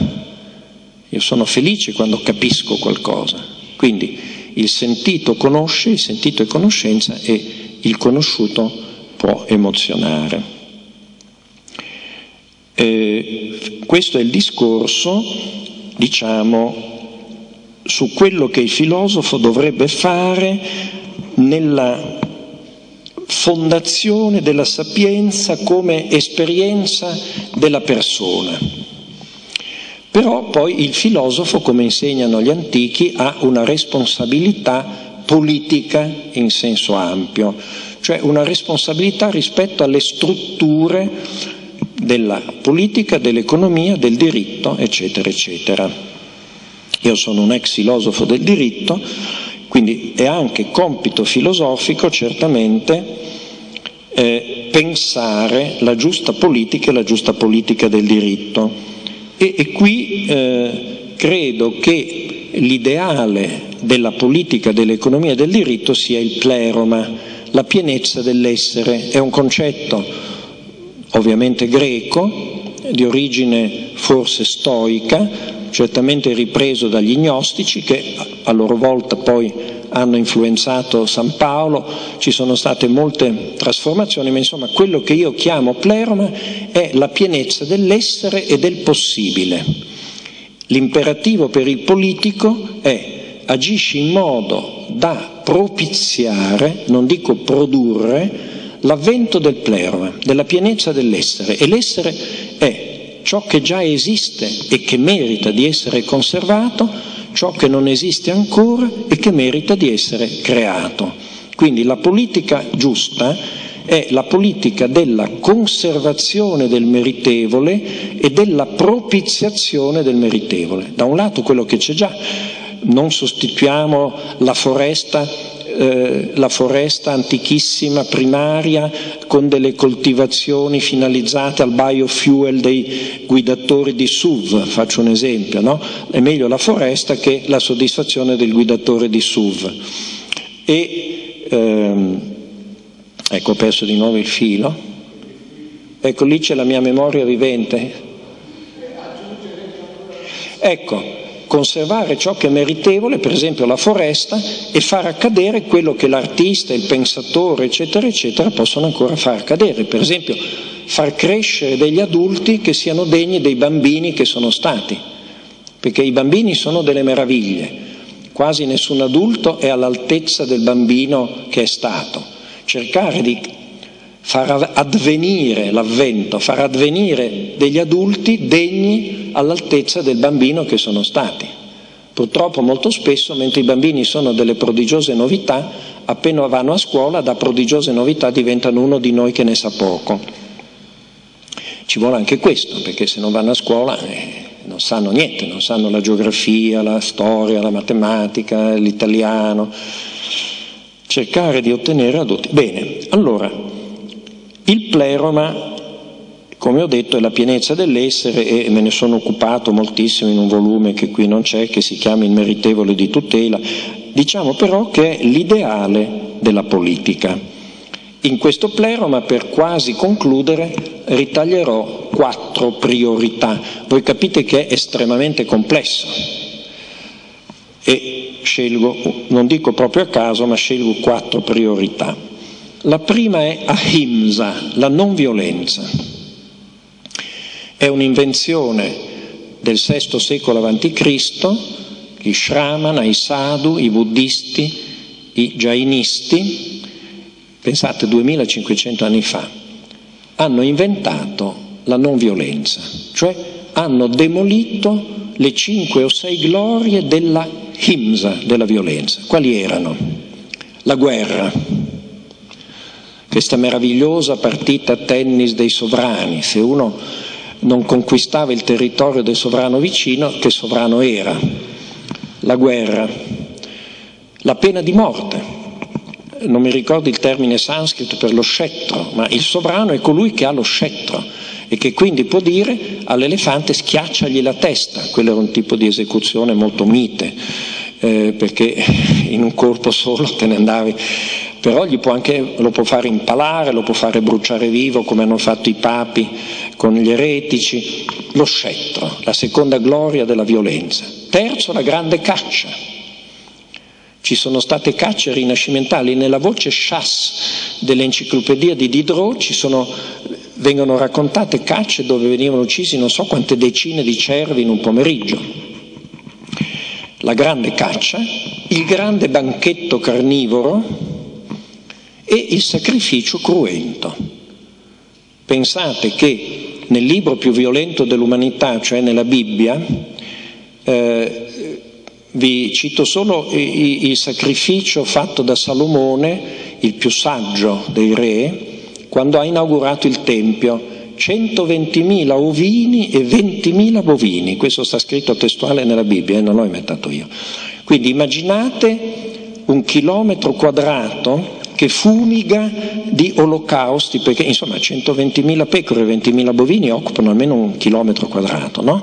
Io sono felice quando capisco qualcosa. Quindi il sentito conosce, il sentito è conoscenza e il conosciuto può emozionare. Eh, questo è il discorso, diciamo, su quello che il filosofo dovrebbe fare nella fondazione della sapienza come esperienza della persona. Però poi il filosofo, come insegnano gli antichi, ha una responsabilità politica in senso ampio, cioè una responsabilità rispetto alle strutture della politica, dell'economia, del diritto, eccetera, eccetera. Io sono un ex filosofo del diritto, quindi è anche compito filosofico certamente eh, pensare la giusta politica e la giusta politica del diritto. E, e qui eh, credo che l'ideale della politica, dell'economia e del diritto sia il pleroma, la pienezza dell'essere, è un concetto ovviamente greco, di origine forse stoica, certamente ripreso dagli gnostici che a loro volta poi hanno influenzato San Paolo, ci sono state molte trasformazioni, ma insomma quello che io chiamo pleroma è la pienezza dell'essere e del possibile. L'imperativo per il politico è agisci in modo da propiziare, non dico produrre, l'avvento del pleroma, della pienezza dell'essere e l'essere è ciò che già esiste e che merita di essere conservato, ciò che non esiste ancora e che merita di essere creato. Quindi la politica giusta è la politica della conservazione del meritevole e della propiziazione del meritevole. Da un lato quello che c'è già, non sostituiamo la foresta eh, la foresta antichissima primaria con delle coltivazioni finalizzate al biofuel dei guidatori di SUV, faccio un esempio, no? È meglio la foresta che la soddisfazione del guidatore di SUV. E, ehm, ecco, ho perso di nuovo il filo. Ecco, lì c'è la mia memoria vivente. Ecco, conservare ciò che è meritevole, per esempio la foresta, e far accadere quello che l'artista, il pensatore, eccetera, eccetera, possono ancora far accadere. Per esempio far crescere degli adulti che siano degni dei bambini che sono stati, perché i bambini sono delle meraviglie, quasi nessun adulto è all'altezza del bambino che è stato. Cercare di far avvenire l'avvento, far avvenire degli adulti degni all'altezza del bambino che sono stati. Purtroppo molto spesso, mentre i bambini sono delle prodigiose novità, appena vanno a scuola da prodigiose novità diventano uno di noi che ne sa poco. Ci vuole anche questo, perché se non vanno a scuola eh, non sanno niente, non sanno la geografia, la storia, la matematica, l'italiano. Cercare di ottenere adulti. Bene, allora, il pleroma, come ho detto, è la pienezza dell'essere e me ne sono occupato moltissimo in un volume che qui non c'è, che si chiama Il meritevole di tutela. Diciamo però che è l'ideale della politica. In questo pleroma, per quasi concludere, ritaglierò quattro priorità. Voi capite che è estremamente complesso e scelgo, non dico proprio a caso, ma scelgo quattro priorità. La prima è ahimsa, la non violenza. È un'invenzione del VI secolo a.C., gli Shramana, i Sadhu, i buddisti, i jainisti, pensate 2500 anni fa, hanno inventato la non violenza, cioè hanno demolito le cinque o sei glorie della himsa, della violenza. Quali erano? La guerra, questa meravigliosa partita tennis dei sovrani, se uno non conquistava il territorio del sovrano vicino, che sovrano era? La guerra, la pena di morte, non mi ricordo il termine sanscrito per lo scettro, ma il sovrano è colui che ha lo scettro e che quindi può dire all'elefante schiacciagli la testa, quello era un tipo di esecuzione molto mite, eh, perché in un corpo solo te ne andavi. Però può anche, lo può fare impalare, lo può fare bruciare vivo come hanno fatto i papi con gli eretici, lo scettro, la seconda gloria della violenza. Terzo, la grande caccia. Ci sono state cacce rinascimentali, nella voce Chasse dell'enciclopedia di Diderot sono, vengono raccontate cacce dove venivano uccisi non so quante decine di cervi in un pomeriggio. La grande caccia, il grande banchetto carnivoro, e il sacrificio cruento. Pensate che nel libro più violento dell'umanità, cioè nella Bibbia, eh, vi cito solo il sacrificio fatto da Salomone, il più saggio dei re, quando ha inaugurato il Tempio. 120.000 ovini e 20.000 bovini, questo sta scritto testuale nella Bibbia eh, non l'ho inventato io. Quindi immaginate un chilometro quadrato che fumiga di olocausti, perché insomma 120.000 pecore e 20.000 bovini occupano almeno un chilometro quadrato, no?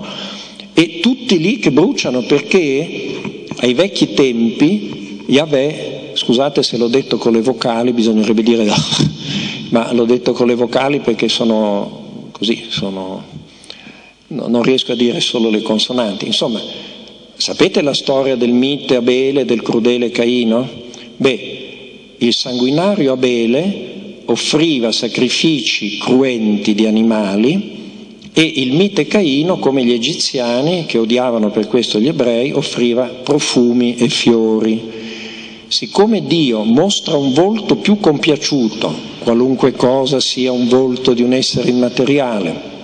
E tutti lì che bruciano perché ai vecchi tempi Yahweh, scusate se l'ho detto con le vocali, bisognerebbe dire ma l'ho detto con le vocali perché sono così, sono, non riesco a dire solo le consonanti. Insomma, sapete la storia del mite Abele e del crudele Caino? Beh, il sanguinario Abele offriva sacrifici cruenti di animali e il mite Caino, come gli egiziani, che odiavano per questo gli ebrei, offriva profumi e fiori. Siccome Dio mostra un volto più compiaciuto, qualunque cosa sia un volto di un essere immateriale,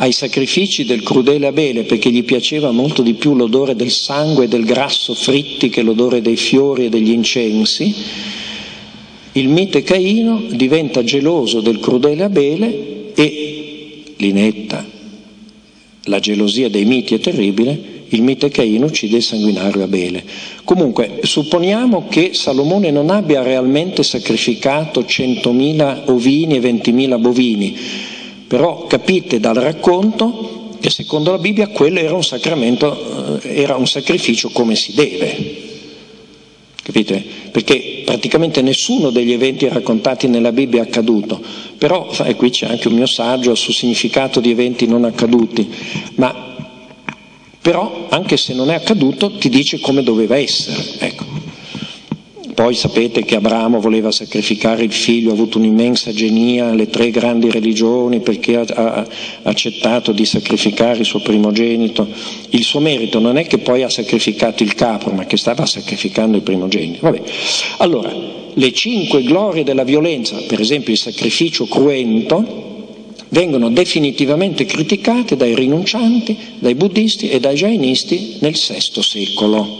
ai sacrifici del crudele Abele perché gli piaceva molto di più l'odore del sangue e del grasso fritti che l'odore dei fiori e degli incensi, il mite Caino diventa geloso del crudele Abele e Linetta, la gelosia dei miti è terribile, il mite Caino uccide il sanguinario Abele. Comunque, supponiamo che Salomone non abbia realmente sacrificato 100.000 ovini e 20.000 bovini, però capite dal racconto che secondo la Bibbia quello era un sacramento, eh, era un sacrificio come si deve. Capite? Perché praticamente nessuno degli eventi raccontati nella Bibbia è accaduto, però e qui c'è anche un mio saggio sul significato di eventi non accaduti, ma però anche se non è accaduto ti dice come doveva essere. Ecco. Poi sapete che Abramo voleva sacrificare il figlio, ha avuto un'immensa genia, le tre grandi religioni perché ha, ha accettato di sacrificare il suo primogenito. Il suo merito non è che poi ha sacrificato il capo, ma che stava sacrificando il primogenito. Vabbè. Allora, le cinque glorie della violenza, per esempio il sacrificio cruento, vengono definitivamente criticate dai rinuncianti, dai buddisti e dai jainisti nel VI secolo.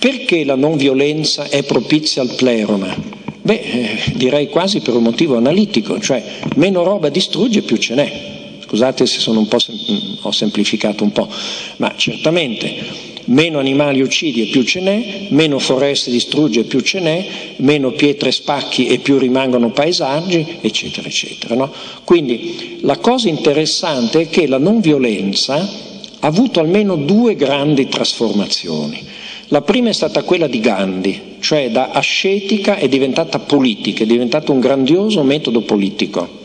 Perché la non violenza è propizia al pleroma? Beh, eh, direi quasi per un motivo analitico, cioè meno roba distrugge più ce n'è. Scusate se sem- ho semplificato un po', ma certamente meno animali uccidi e più ce n'è, meno foreste distrugge e più ce n'è, meno pietre spacchi e più rimangono paesaggi, eccetera, eccetera. No? Quindi la cosa interessante è che la non violenza ha avuto almeno due grandi trasformazioni. La prima è stata quella di Gandhi, cioè da ascetica è diventata politica, è diventato un grandioso metodo politico.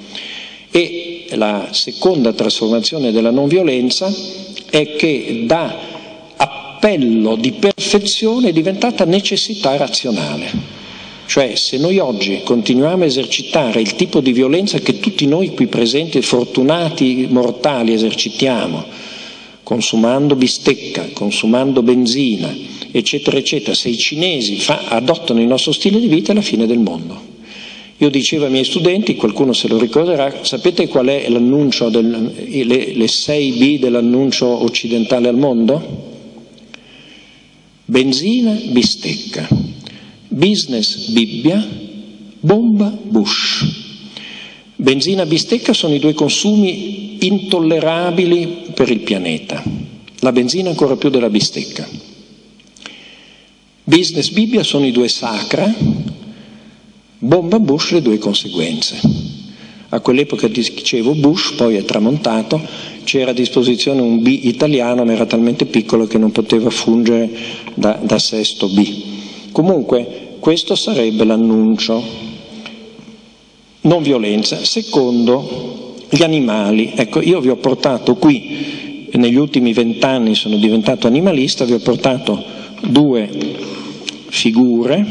E la seconda trasformazione della non violenza è che da appello di perfezione è diventata necessità razionale. Cioè se noi oggi continuiamo a esercitare il tipo di violenza che tutti noi qui presenti, fortunati mortali, esercitiamo, consumando bistecca, consumando benzina, eccetera, eccetera, se i cinesi fa, adottano il nostro stile di vita è la fine del mondo. Io dicevo ai miei studenti, qualcuno se lo ricorderà, sapete qual è l'annuncio, del, le, le 6B dell'annuncio occidentale al mondo? Benzina, bistecca. Business, Bibbia. Bomba, Bush. Benzina, bistecca sono i due consumi intollerabili per il pianeta. La benzina ancora più della bistecca. Business, Bibbia sono i due sacra. Bomba, Bush le due conseguenze. A quell'epoca dicevo Bush, poi è tramontato, c'era a disposizione un B italiano, ma era talmente piccolo che non poteva fungere da, da sesto B. Comunque, questo sarebbe l'annuncio. Non violenza. Secondo, gli animali. Ecco, io vi ho portato qui, negli ultimi vent'anni sono diventato animalista, vi ho portato due figure.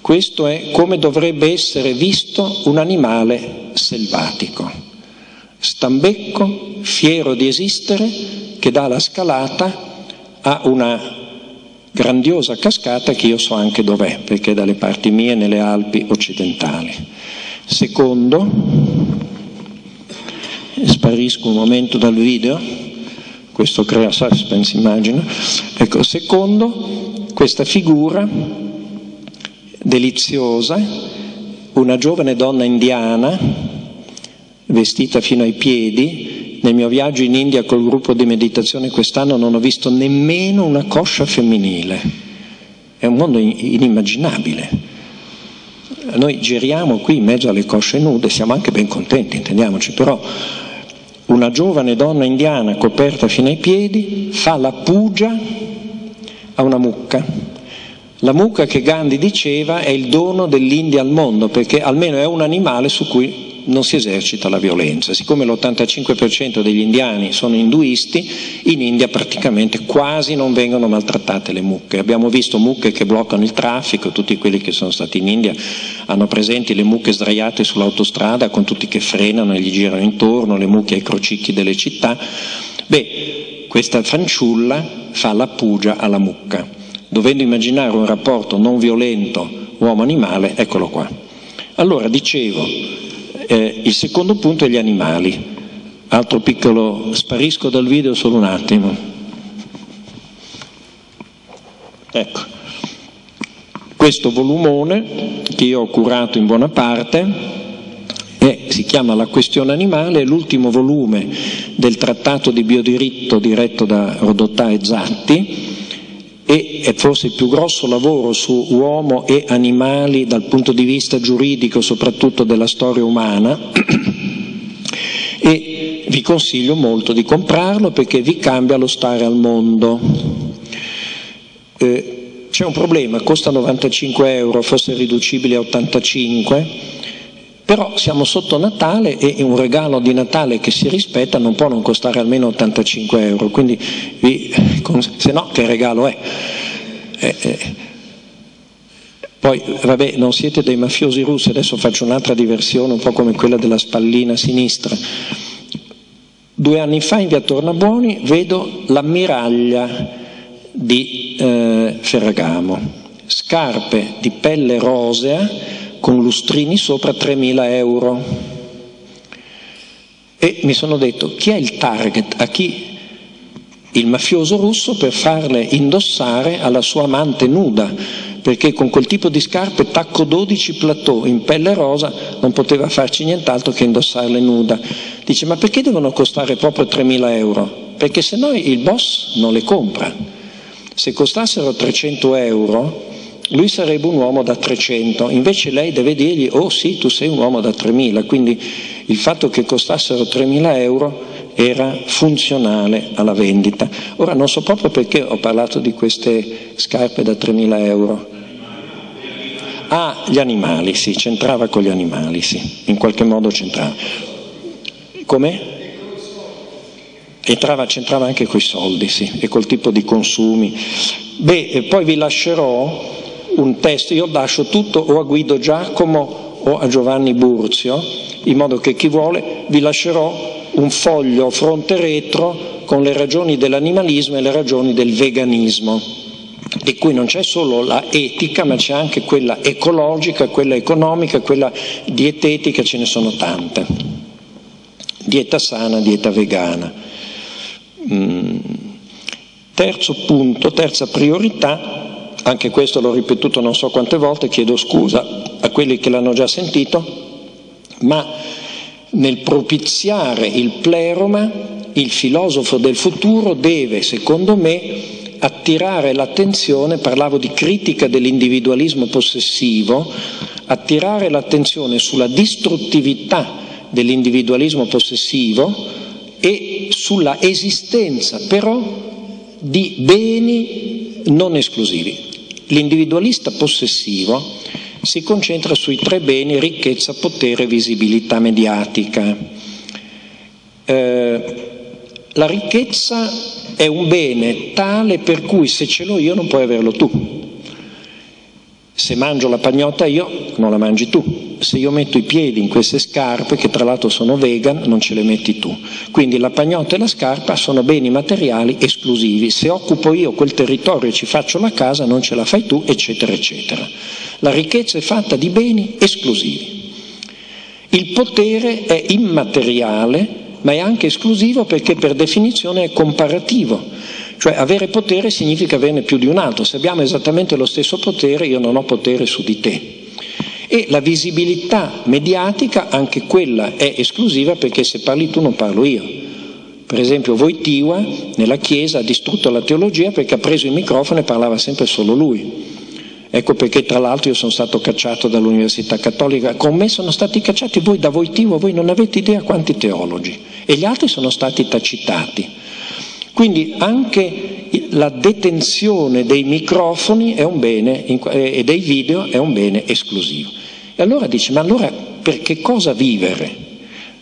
Questo è come dovrebbe essere visto un animale selvatico stambecco, fiero di esistere, che dà la scalata a una grandiosa cascata che io so anche dov'è, perché è dalle parti mie nelle Alpi occidentali. Secondo, sparisco un momento dal video, questo crea suspense immagino, ecco, secondo, questa figura deliziosa, una giovane donna indiana, vestita fino ai piedi. Nel mio viaggio in India col gruppo di meditazione quest'anno non ho visto nemmeno una coscia femminile. È un mondo inimmaginabile. Noi giriamo qui in mezzo alle cosce nude, siamo anche ben contenti, intendiamoci, però una giovane donna indiana coperta fino ai piedi fa la pugia a una mucca. La mucca che Gandhi diceva è il dono dell'India al mondo, perché almeno è un animale su cui non si esercita la violenza. Siccome l'85% degli indiani sono induisti, in India praticamente quasi non vengono maltrattate le mucche. Abbiamo visto mucche che bloccano il traffico, tutti quelli che sono stati in India hanno presenti le mucche sdraiate sull'autostrada con tutti che frenano e gli girano intorno, le mucche ai crocicchi delle città. Beh, questa fanciulla fa la pugia alla mucca. Dovendo immaginare un rapporto non violento uomo-animale, eccolo qua. Allora, dicevo, eh, il secondo punto è gli animali. Altro piccolo, sparisco dal video solo un attimo. Ecco, questo volumone che io ho curato in buona parte è, si chiama La questione animale, è l'ultimo volume del trattato di biodiritto diretto da Rodotà e Zatti e forse il più grosso lavoro su uomo e animali dal punto di vista giuridico, soprattutto della storia umana. e vi consiglio molto di comprarlo perché vi cambia lo stare al mondo. Eh, c'è un problema, costa 95 euro, forse riducibile a 85 però siamo sotto Natale e un regalo di Natale che si rispetta non può non costare almeno 85 euro, quindi se no che regalo è? Eh, eh, Poi, vabbè, non siete dei mafiosi russi, adesso faccio un'altra diversione, un po' come quella della spallina sinistra. Due anni fa in via Tornabuoni vedo l'ammiraglia di eh, Ferragamo, scarpe di pelle rosea con lustrini sopra 3.000 euro. E mi sono detto, chi è il target? A chi il mafioso russo per farle indossare alla sua amante nuda? perché con quel tipo di scarpe tacco 12 plateau in pelle rosa non poteva farci nient'altro che indossarle nuda. Dice ma perché devono costare proprio 3.000 euro? Perché se no il boss non le compra. Se costassero 300 euro lui sarebbe un uomo da 300, invece lei deve dirgli oh sì tu sei un uomo da 3.000, quindi il fatto che costassero 3.000 euro era funzionale alla vendita. Ora non so proprio perché ho parlato di queste scarpe da 3.000 euro. Ah, gli animali, sì, c'entrava con gli animali, sì, in qualche modo c'entrava. Come? Entrava, c'entrava anche coi soldi, sì, e col tipo di consumi. Beh, poi vi lascerò un testo, io lascio tutto o a Guido Giacomo o a Giovanni Burzio, in modo che chi vuole vi lascerò un foglio fronte retro con le ragioni dell'animalismo e le ragioni del veganismo, di cui non c'è solo la etica, ma c'è anche quella ecologica, quella economica, quella dietetica, ce ne sono tante. Dieta sana, dieta vegana. Mm. Terzo punto, terza priorità, anche questo l'ho ripetuto non so quante volte, chiedo scusa a quelli che l'hanno già sentito, ma nel propiziare il pleroma, il filosofo del futuro deve, secondo me, attirare l'attenzione, parlavo di critica dell'individualismo possessivo, attirare l'attenzione sulla distruttività dell'individualismo possessivo e sulla esistenza però di beni non esclusivi. L'individualista possessivo si concentra sui tre beni ricchezza, potere, visibilità mediatica. Eh, la ricchezza è un bene tale per cui se ce l'ho io non puoi averlo tu. Se mangio la pagnotta io, non la mangi tu. Se io metto i piedi in queste scarpe, che tra l'altro sono vegan, non ce le metti tu. Quindi la pagnotta e la scarpa sono beni materiali esclusivi. Se occupo io quel territorio e ci faccio la casa, non ce la fai tu, eccetera, eccetera. La ricchezza è fatta di beni esclusivi. Il potere è immateriale, ma è anche esclusivo perché per definizione è comparativo. Cioè avere potere significa averne più di un altro. Se abbiamo esattamente lo stesso potere, io non ho potere su di te. E la visibilità mediatica, anche quella è esclusiva perché se parli tu non parlo io. Per esempio Voitiva nella Chiesa ha distrutto la teologia perché ha preso il microfono e parlava sempre solo lui. Ecco perché tra l'altro io sono stato cacciato dall'Università Cattolica, con me sono stati cacciati voi da Voitivo, voi non avete idea quanti teologi e gli altri sono stati tacitati. Quindi anche la detenzione dei microfoni bene, eh, e dei video è un bene esclusivo. E allora dice, ma allora per che cosa vivere?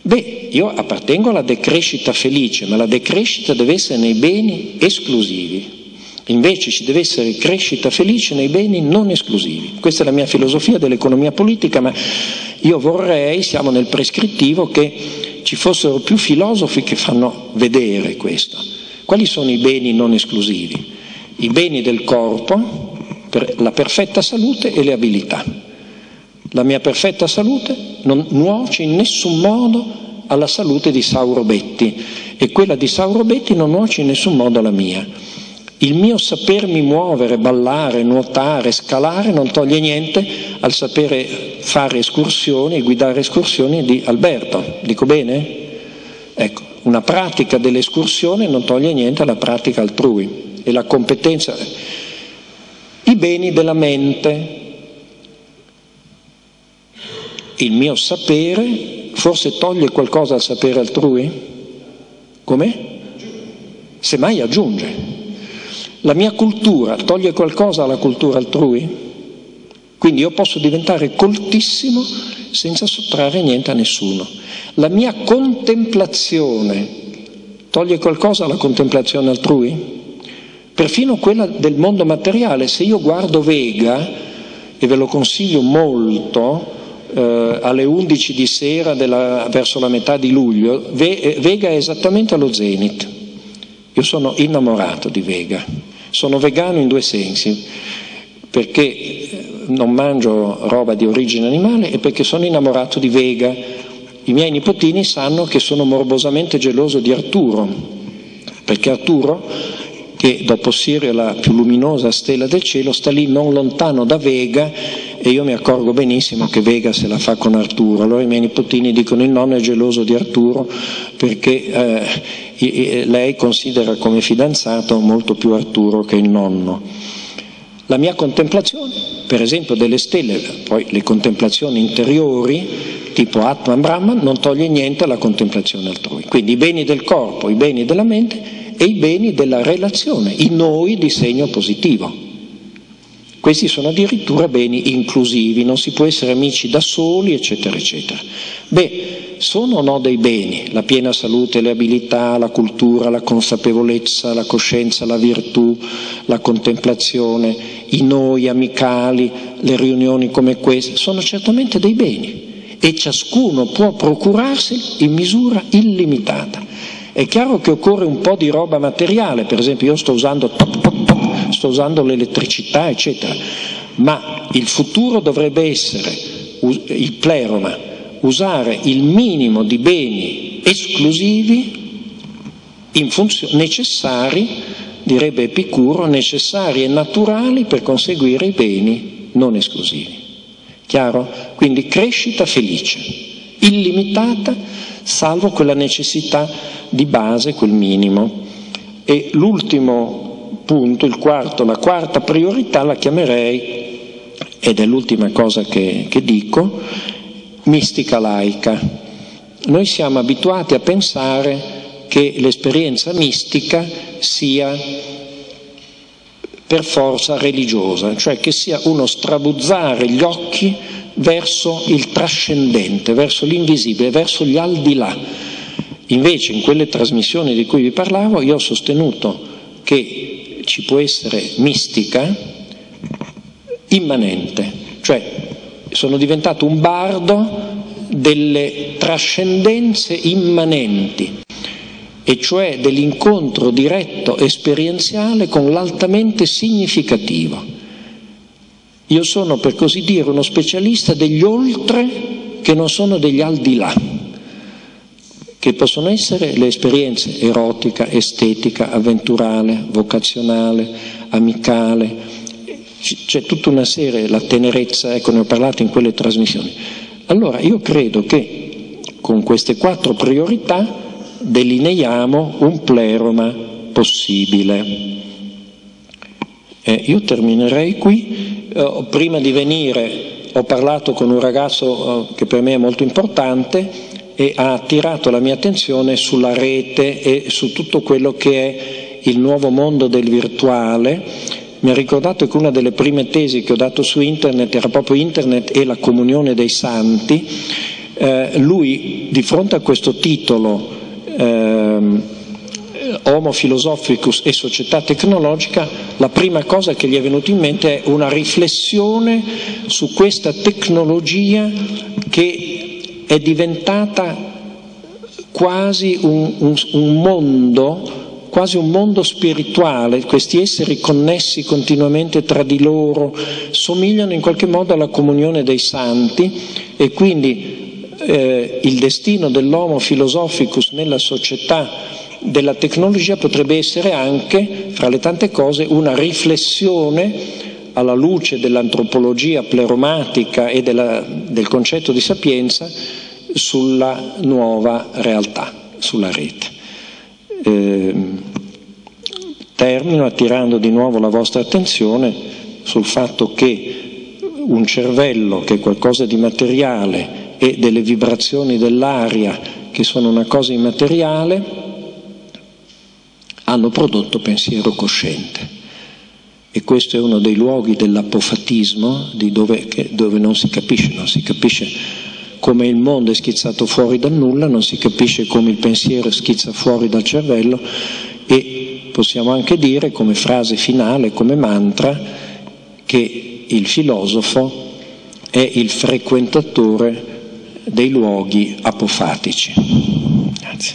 Beh, io appartengo alla decrescita felice, ma la decrescita deve essere nei beni esclusivi, Invece ci deve essere crescita felice nei beni non esclusivi. Questa è la mia filosofia dell'economia politica, ma io vorrei, siamo nel prescrittivo, che ci fossero più filosofi che fanno vedere questo. Quali sono i beni non esclusivi? I beni del corpo, per la perfetta salute e le abilità. La mia perfetta salute non nuoce in nessun modo alla salute di Sauro Betti e quella di Sauro Betti non nuoce in nessun modo alla mia. Il mio sapermi muovere, ballare, nuotare, scalare non toglie niente al sapere fare escursioni e guidare escursioni di Alberto. Dico bene? Ecco, una pratica dell'escursione non toglie niente alla pratica altrui e la competenza. I beni della mente. Il mio sapere forse toglie qualcosa al sapere altrui? Come? Semmai aggiunge. La mia cultura toglie qualcosa alla cultura altrui? Quindi io posso diventare coltissimo senza sottrarre niente a nessuno. La mia contemplazione toglie qualcosa alla contemplazione altrui? Perfino quella del mondo materiale. Se io guardo Vega, e ve lo consiglio molto eh, alle 11 di sera della, verso la metà di luglio, Ve, Vega è esattamente allo zenith. Io sono innamorato di Vega, sono vegano in due sensi, perché eh, non mangio roba di origine animale e perché sono innamorato di Vega. I miei nipotini sanno che sono morbosamente geloso di Arturo, perché Arturo, che dopo Sirio è la più luminosa stella del cielo, sta lì non lontano da Vega e io mi accorgo benissimo che Vega se la fa con Arturo. Allora i miei nipotini dicono il nonno è geloso di Arturo perché eh, lei considera come fidanzato molto più Arturo che il nonno. La mia contemplazione, per esempio delle stelle, poi le contemplazioni interiori, tipo Atman Brahman, non toglie niente alla contemplazione altrui. Quindi i beni del corpo, i beni della mente e i beni della relazione, i noi di segno positivo. Questi sono addirittura beni inclusivi, non si può essere amici da soli, eccetera, eccetera. Beh, sono o no dei beni? La piena salute, le abilità, la cultura, la consapevolezza, la coscienza, la virtù, la contemplazione, i noi amicali, le riunioni come queste, sono certamente dei beni e ciascuno può procurarseli in misura illimitata. È chiaro che occorre un po' di roba materiale, per esempio io sto usando top, top, top sto usando l'elettricità, eccetera. Ma il futuro dovrebbe essere il pleroma, usare il minimo di beni esclusivi funzio- necessari, direbbe Epicuro, necessari e naturali per conseguire i beni non esclusivi. Chiaro? Quindi crescita felice, illimitata, salvo quella necessità di base, quel minimo. E l'ultimo punto, il quarto, la quarta priorità la chiamerei, ed è l'ultima cosa che, che dico, mistica laica. Noi siamo abituati a pensare che l'esperienza mistica sia per forza religiosa, cioè che sia uno strabuzzare gli occhi verso il trascendente, verso l'invisibile, verso gli al di là. Invece in quelle trasmissioni di cui vi parlavo io ho sostenuto che ci può essere mistica immanente, cioè sono diventato un bardo delle trascendenze immanenti, e cioè dell'incontro diretto esperienziale con l'altamente significativo. Io sono, per così dire, uno specialista degli oltre che non sono degli al di là che possono essere le esperienze erotica, estetica, avventurale, vocazionale, amicale, c'è tutta una serie, la tenerezza, ecco ne ho parlato in quelle trasmissioni. Allora io credo che con queste quattro priorità delineiamo un pleroma possibile. Eh, io terminerei qui, eh, prima di venire ho parlato con un ragazzo eh, che per me è molto importante, e ha attirato la mia attenzione sulla rete e su tutto quello che è il nuovo mondo del virtuale. Mi ha ricordato che una delle prime tesi che ho dato su internet era proprio internet e la comunione dei santi. Eh, lui, di fronte a questo titolo, ehm, Homo Philosophicus e società tecnologica, la prima cosa che gli è venuta in mente è una riflessione su questa tecnologia che è diventata quasi un, un, un mondo quasi un mondo spirituale, questi esseri connessi continuamente tra di loro, somigliano in qualche modo alla comunione dei santi e quindi eh, il destino dell'homo philosophicus nella società della tecnologia potrebbe essere anche, fra le tante cose, una riflessione alla luce dell'antropologia pleromatica e della, del concetto di sapienza sulla nuova realtà, sulla rete. Eh, termino attirando di nuovo la vostra attenzione sul fatto che un cervello che è qualcosa di materiale e delle vibrazioni dell'aria che sono una cosa immateriale hanno prodotto pensiero cosciente. E questo è uno dei luoghi dell'apofatismo, di dove, dove non si capisce, non si capisce come il mondo è schizzato fuori dal nulla, non si capisce come il pensiero schizza fuori dal cervello e possiamo anche dire come frase finale, come mantra, che il filosofo è il frequentatore dei luoghi apofatici. Grazie.